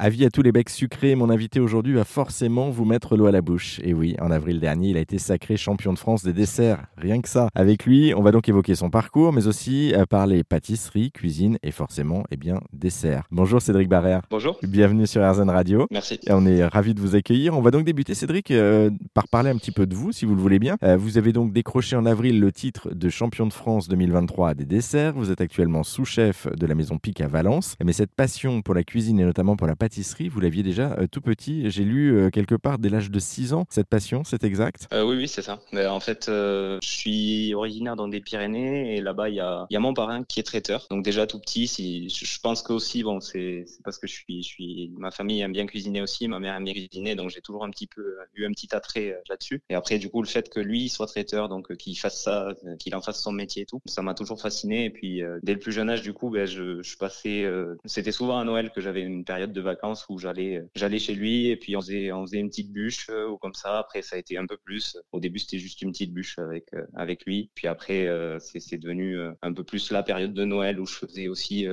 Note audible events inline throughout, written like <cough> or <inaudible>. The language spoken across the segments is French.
Avis à tous les becs sucrés, mon invité aujourd'hui va forcément vous mettre l'eau à la bouche. Et oui, en avril dernier, il a été sacré champion de France des desserts. Rien que ça. Avec lui, on va donc évoquer son parcours, mais aussi euh, parler pâtisserie, cuisine et forcément, eh bien, dessert. Bonjour Cédric Barrère. Bonjour. Bienvenue sur RZN Radio. Merci. On est ravis de vous accueillir. On va donc débuter, Cédric, euh, par parler un petit peu de vous, si vous le voulez bien. Euh, vous avez donc décroché en avril le titre de champion de France 2023 des desserts. Vous êtes actuellement sous-chef de la maison Pic à Valence. Mais cette passion pour la cuisine et notamment pour la pâtisserie, vous l'aviez déjà euh, tout petit. J'ai lu euh, quelque part dès l'âge de 6 ans cette passion, c'est exact euh, Oui, oui, c'est ça. En fait, je suis originaire dans des Pyrénées et là-bas, il y a, mon parrain qui est traiteur. Donc déjà tout petit, je pense que aussi, bon, c'est parce que je suis, ma famille aime bien cuisiner aussi, ma mère aime bien cuisiner, donc j'ai toujours un petit peu eu un petit attrait là-dessus. Et après, du coup, le fait que lui soit traiteur, donc qu'il fasse ça, qu'il en fasse son métier et tout, ça m'a toujours fasciné. Et puis dès le plus jeune âge, du coup, ben, je passais, c'était souvent à Noël que j'avais une période de vacances où j'allais j'allais chez lui et puis on faisait, une petite bûche euh, ou comme ça. Après, ça a été un peu plus. Au début, c'était juste une petite bûche avec, euh, avec lui. Puis après, euh, c'est devenu un peu plus la période de Noël où je faisais aussi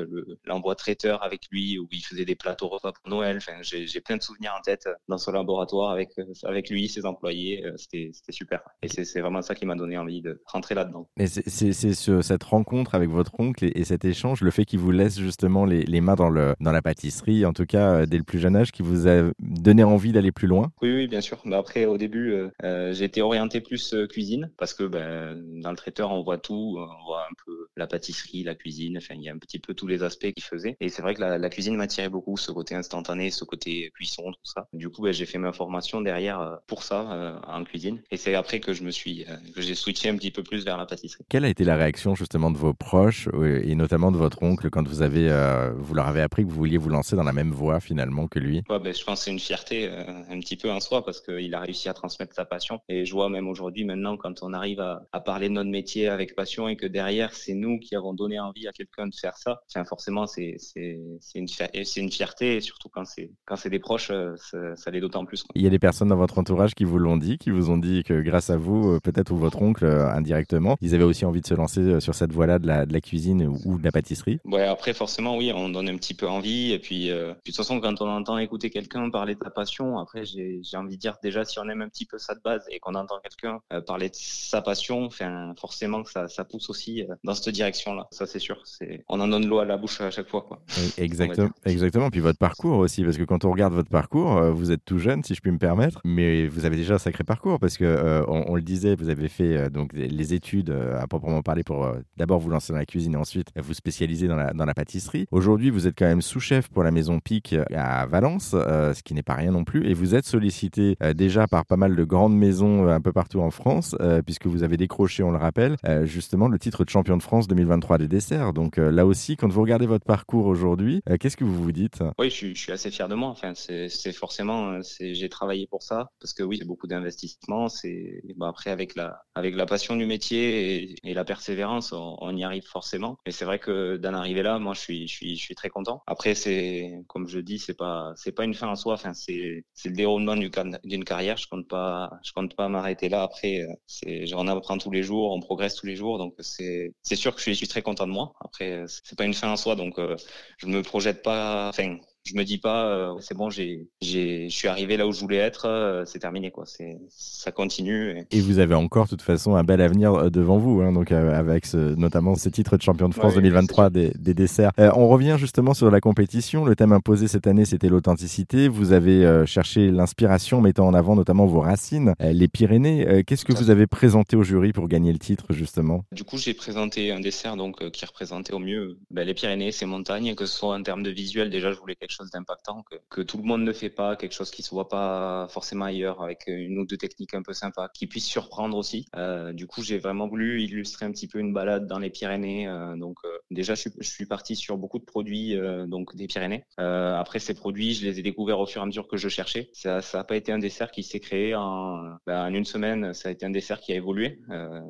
l'envoi traiteur avec lui, où il faisait des plateaux repas pour Noël. J'ai plein de souvenirs en tête dans son laboratoire avec, avec lui, ses employés. C'était super. Et c'est vraiment ça qui m'a donné envie de rentrer là-dedans. Et c'est cette rencontre avec votre oncle et, cet échange, le fait qu'il vous laisse justement les, les mains dans, le, dans la pâtisserie, en tout cas dès le plus jeune âge, qui vous a donné envie d'aller plus loin? Oui, oui, bien sûr. Bah après, au début, euh, euh, j'ai été orienté plus euh, cuisine parce que ben, dans le traiteur, on voit tout. On voit un peu la pâtisserie, la cuisine. Enfin, il y a un petit peu tous les aspects qu'il faisait. Et c'est vrai que la, la cuisine m'attirait beaucoup, ce côté instantané, ce côté cuisson, tout ça. Du coup, ben, j'ai fait ma formation derrière pour ça en cuisine. Et c'est après que je me suis, que j'ai switché un petit peu plus vers la pâtisserie. Quelle a été la réaction justement de vos proches et notamment de votre oncle quand vous avez, vous leur avez appris que vous vouliez vous lancer dans la même voie finalement que lui ben, je pense que c'est une fierté euh, un petit peu en soi parce qu'il a réussi à transmettre sa passion. Et je vois même aujourd'hui, maintenant, quand on arrive à, à, parler de notre métier avec passion et que derrière, c'est nous qui avons donné envie à quelqu'un de faire ça, enfin, forcément, c'est une, une fierté et surtout quand c'est quand c'est des proches, euh, ça, ça l'est d'autant plus. Quoi. Il y a des personnes dans votre entourage qui vous l'ont dit, qui vous ont dit que grâce à vous, euh, peut-être ou votre oncle indirectement, ils avaient aussi envie de se lancer sur cette voie-là de la, de la cuisine ou de la pâtisserie. Ouais, après, forcément, oui, on donne un petit peu envie. Et puis, puis de toute façon, quand on entend écouter quelqu'un parler de sa passion, après, j'ai envie de dire déjà, si on aime un petit peu ça de base et qu'on entend quelqu'un euh, parler de sa passion, enfin, forcément que ça, ça pousse aussi euh, dans cette direction-là. Ça, c'est sûr. On en donne l'eau à la bouche à chaque fois, quoi. Exactement. Exactement. Puis votre parcours aussi, parce que quand on regarde votre parcours, euh, vous êtes tout jeune, si je puis me permettre, mais vous avez déjà un sacré parcours parce que on, le disait, vous avez fait donc les études à proprement parler pour d'abord vous lancer dans la cuisine et ensuite vous spécialiser dans la, dans la pâtisserie. Aujourd'hui, vous êtes quand même sous-chef pour la maison Pic à Valence, ce qui n'est pas rien non plus. Et vous êtes sollicité euh, déjà par pas mal de grandes maisons euh, un peu partout en France, euh, puisque vous avez décroché, on le rappelle, justement le titre de champion de France 2023 des desserts. Donc là aussi, quand vous regardez votre parcours aujourd'hui, qu'est-ce que vous vous dites? Oui, je suis, je suis, assez fier de moi. Enfin, c'est forcément, j'ai travaillé pour ça, parce que oui, c'est beaucoup d'investissement. C'est bon, après avec la, avec la passion du métier et, la persévérance, on, y arrive forcément. Et c'est vrai que d'en arriver là, moi, je suis, je suis, je suis très content. Après, c'est comme je dis, c'est pas, c'est pas une fin en soi. Enfin, c'est le déroulement d'une carrière. Je compte pas, je compte pas m'arrêter là. Après, euh, c'est, on apprend tous les jours, on progresse tous les jours. Donc c'est, c'est sûr que je suis, très content de moi. Après, c'est pas une fin en soi, donc euh, je me projette pas. Enfin, je me dis pas euh, c'est bon j'ai j'ai je suis arrivé là où je voulais être euh, c'est terminé quoi. C'est ça continue et... vous avez encore de toute façon un bel avenir euh, devant vous hein, donc avec ce, notamment ces titres de champion de France 2023 des, des, desserts. On revient justement sur la compétition. Le thème imposé cette année c'était l'authenticité. Vous avez cherché l'inspiration mettant en avant notamment vos racines les Pyrénées. Qu'est-ce que vous avez présenté au jury pour gagner le titre justement? Du coup j'ai présenté un dessert donc qui représentait au mieux ben, les Pyrénées ces montagnes que ce soit en termes de visuel déjà je voulais quelque chose d'impactant que, tout le monde ne fait pas, quelque chose qui se voit pas forcément ailleurs, avec une ou deux techniques un peu sympas, qui puisse surprendre aussi. Euh, du coup, j'ai vraiment voulu illustrer un petit peu une balade dans les Pyrénées. Euh, donc euh, déjà, je suis, je parti sur beaucoup de produits donc des Pyrénées. Après ces produits, je les ai découverts au fur et à mesure que je cherchais. Ça n'a pas été un dessert qui s'est créé en, ben, en, une semaine. Ça a été un dessert qui a évolué.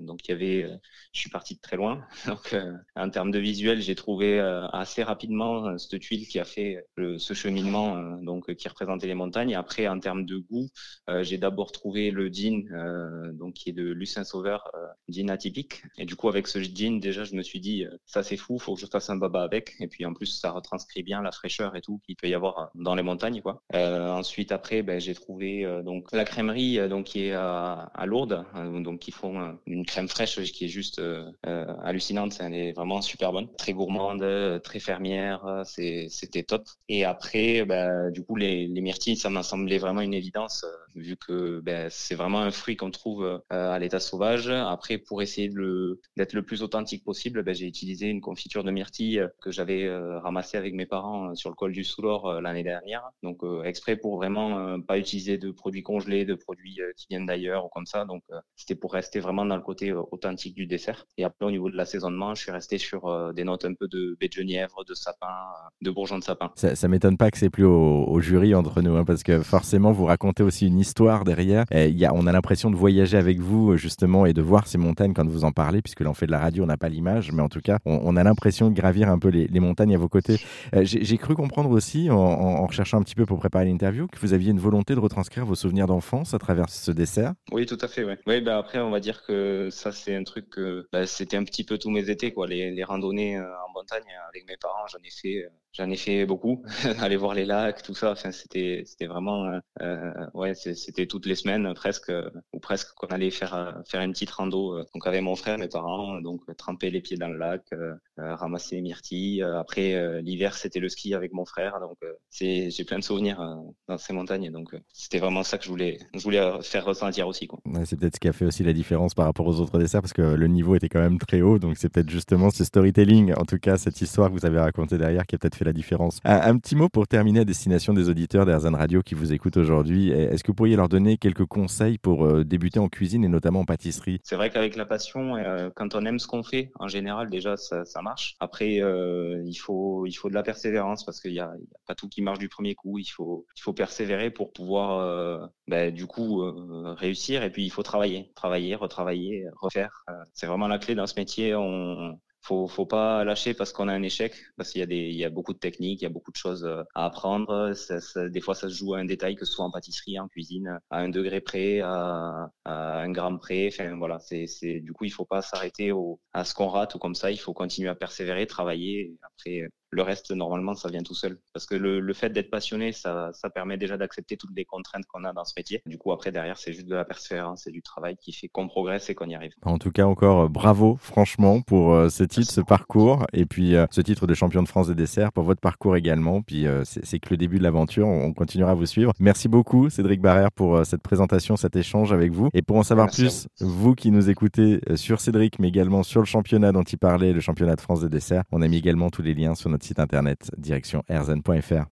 donc il y avait, je suis parti de très loin. <laughs> Donc en termes de visuel, j'ai trouvé assez rapidement cette tuile qui a fait le ce, cheminement euh, donc qui représentait les montagnes. Après, en termes de goût, euh, j'ai d'abord trouvé le jean, donc qui est de Lucien Sauveur, jean atypique. Et du coup, avec ce jean, déjà, je me suis dit, ça c'est fou, faut que je fasse un baba avec. Et puis en plus, ça retranscrit bien la fraîcheur et tout qu'il peut y avoir dans les montagnes, quoi. ensuite, après, ben, j'ai trouvé donc la crèmerie, donc qui est à, Lourdes, donc qui font une crème fraîche qui est juste hallucinante. Elle est vraiment super bonne, très gourmande, très fermière. C'était top. Après, bah, du coup, les, les myrtilles, ça m'a semblé vraiment une évidence, euh, vu que bah, c'est vraiment un fruit qu'on trouve euh, à l'état sauvage. Après, pour essayer d'être le plus authentique possible, bah, j'ai utilisé une confiture de myrtille euh, que j'avais ramassée avec mes parents sur le col du Soulor l'année dernière. Donc, exprès pour vraiment pas utiliser de produits congelés, de produits qui viennent d'ailleurs ou comme ça. Donc, c'était pour rester vraiment dans le côté authentique du dessert. Et après, au niveau de l'assaisonnement, je suis resté sur des notes un peu de baie de genièvre, de sapin, de bourgeon de sapin. M'étonne pas que c'est plus au, jury entre nous, hein, parce que forcément, vous racontez aussi une histoire derrière. Et y a, on a l'impression de voyager avec vous, justement, et de voir ces montagnes quand vous en parlez, puisque là, on fait de la radio, on n'a pas l'image, mais en tout cas, on, a l'impression de gravir un peu les, montagnes à vos côtés. Euh, j'ai cru comprendre aussi, en, en, recherchant un petit peu pour préparer l'interview, que vous aviez une volonté de retranscrire vos souvenirs d'enfance à travers ce dessert. Oui, tout à fait. Oui, bah après, on va dire que ça, c'est un truc que bah, c'était un petit peu tous mes étés, quoi. Les, les randonnées euh, en montagne avec mes parents, j'en ai fait, euh, j'en ai fait beaucoup. <laughs> Aller voir les lacs, tout ça. Enfin, c'était, c'était vraiment, euh, euh ouais, c'était toutes les semaines presque, ou presque qu'on allait faire faire une petite rando. Donc avec mon frère, mes parents, donc tremper les pieds dans le lac, ramasser les myrtilles. Après l'hiver, c'était le ski avec mon frère. Donc c'est, j'ai plein de souvenirs dans ces montagnes. Donc c'était vraiment ça que je voulais, je voulais faire ressentir aussi. Quoi. C'est peut-être ce qui a fait aussi la différence par rapport aux autres desserts, parce que le niveau était quand même très haut. Donc c'est peut-être justement ce storytelling, en tout cas cette histoire que vous avez racontée derrière, qui a peut-être fait la différence. Un, petit mot pour terminer à destination des auditeurs d'Airzen Radio qui vous écoutent aujourd'hui. Est-ce que vous pourriez leur donner quelques conseils pour euh, débuter en cuisine et notamment en pâtisserie? C'est vrai qu'avec la passion, euh, quand on aime ce qu'on fait, en général, déjà, ça, marche. Après, euh, il, faut, il faut de la persévérance parce qu'il n'y a, pas tout qui marche du premier coup. Il faut, il faut persévérer pour pouvoir, ben, du coup, réussir. Et puis, il faut travailler, travailler, retravailler, refaire. c'est vraiment la clé dans ce métier. Faut, faut pas lâcher parce qu'on a un échec, parce qu'il y a des, il y a beaucoup de techniques, il y a beaucoup de choses euh, à apprendre. des fois, ça se joue à un détail, que ce soit en pâtisserie, en cuisine, à un degré près, à, un gramme près. Enfin, voilà, c'est, du coup, il faut pas s'arrêter à ce qu'on rate ou comme ça. Il faut continuer à persévérer, travailler. Après, le reste, normalement, ça vient tout seul. Parce que le, fait d'être passionné, ça, ça permet déjà d'accepter toutes les contraintes qu'on a dans ce métier. Du coup, après, derrière, c'est juste de la persévérance et du travail qui fait qu'on progresse et qu'on y arrive. En tout cas, encore euh, bravo, franchement, pour euh, ce titre, ce parcours. Et puis, euh, ce titre de champion de France des desserts, pour votre parcours également. Puis, c'est que le début de l'aventure. On, continuera à vous suivre. Merci beaucoup, Cédric Barrère, pour cette présentation, cet échange avec vous. Et pour en savoir plus, vous. qui nous écoutez sur Cédric, mais également sur le championnat dont il parlait, le championnat de France des desserts, on a mis également tous les liens sur notre site internet direction erzen.fr.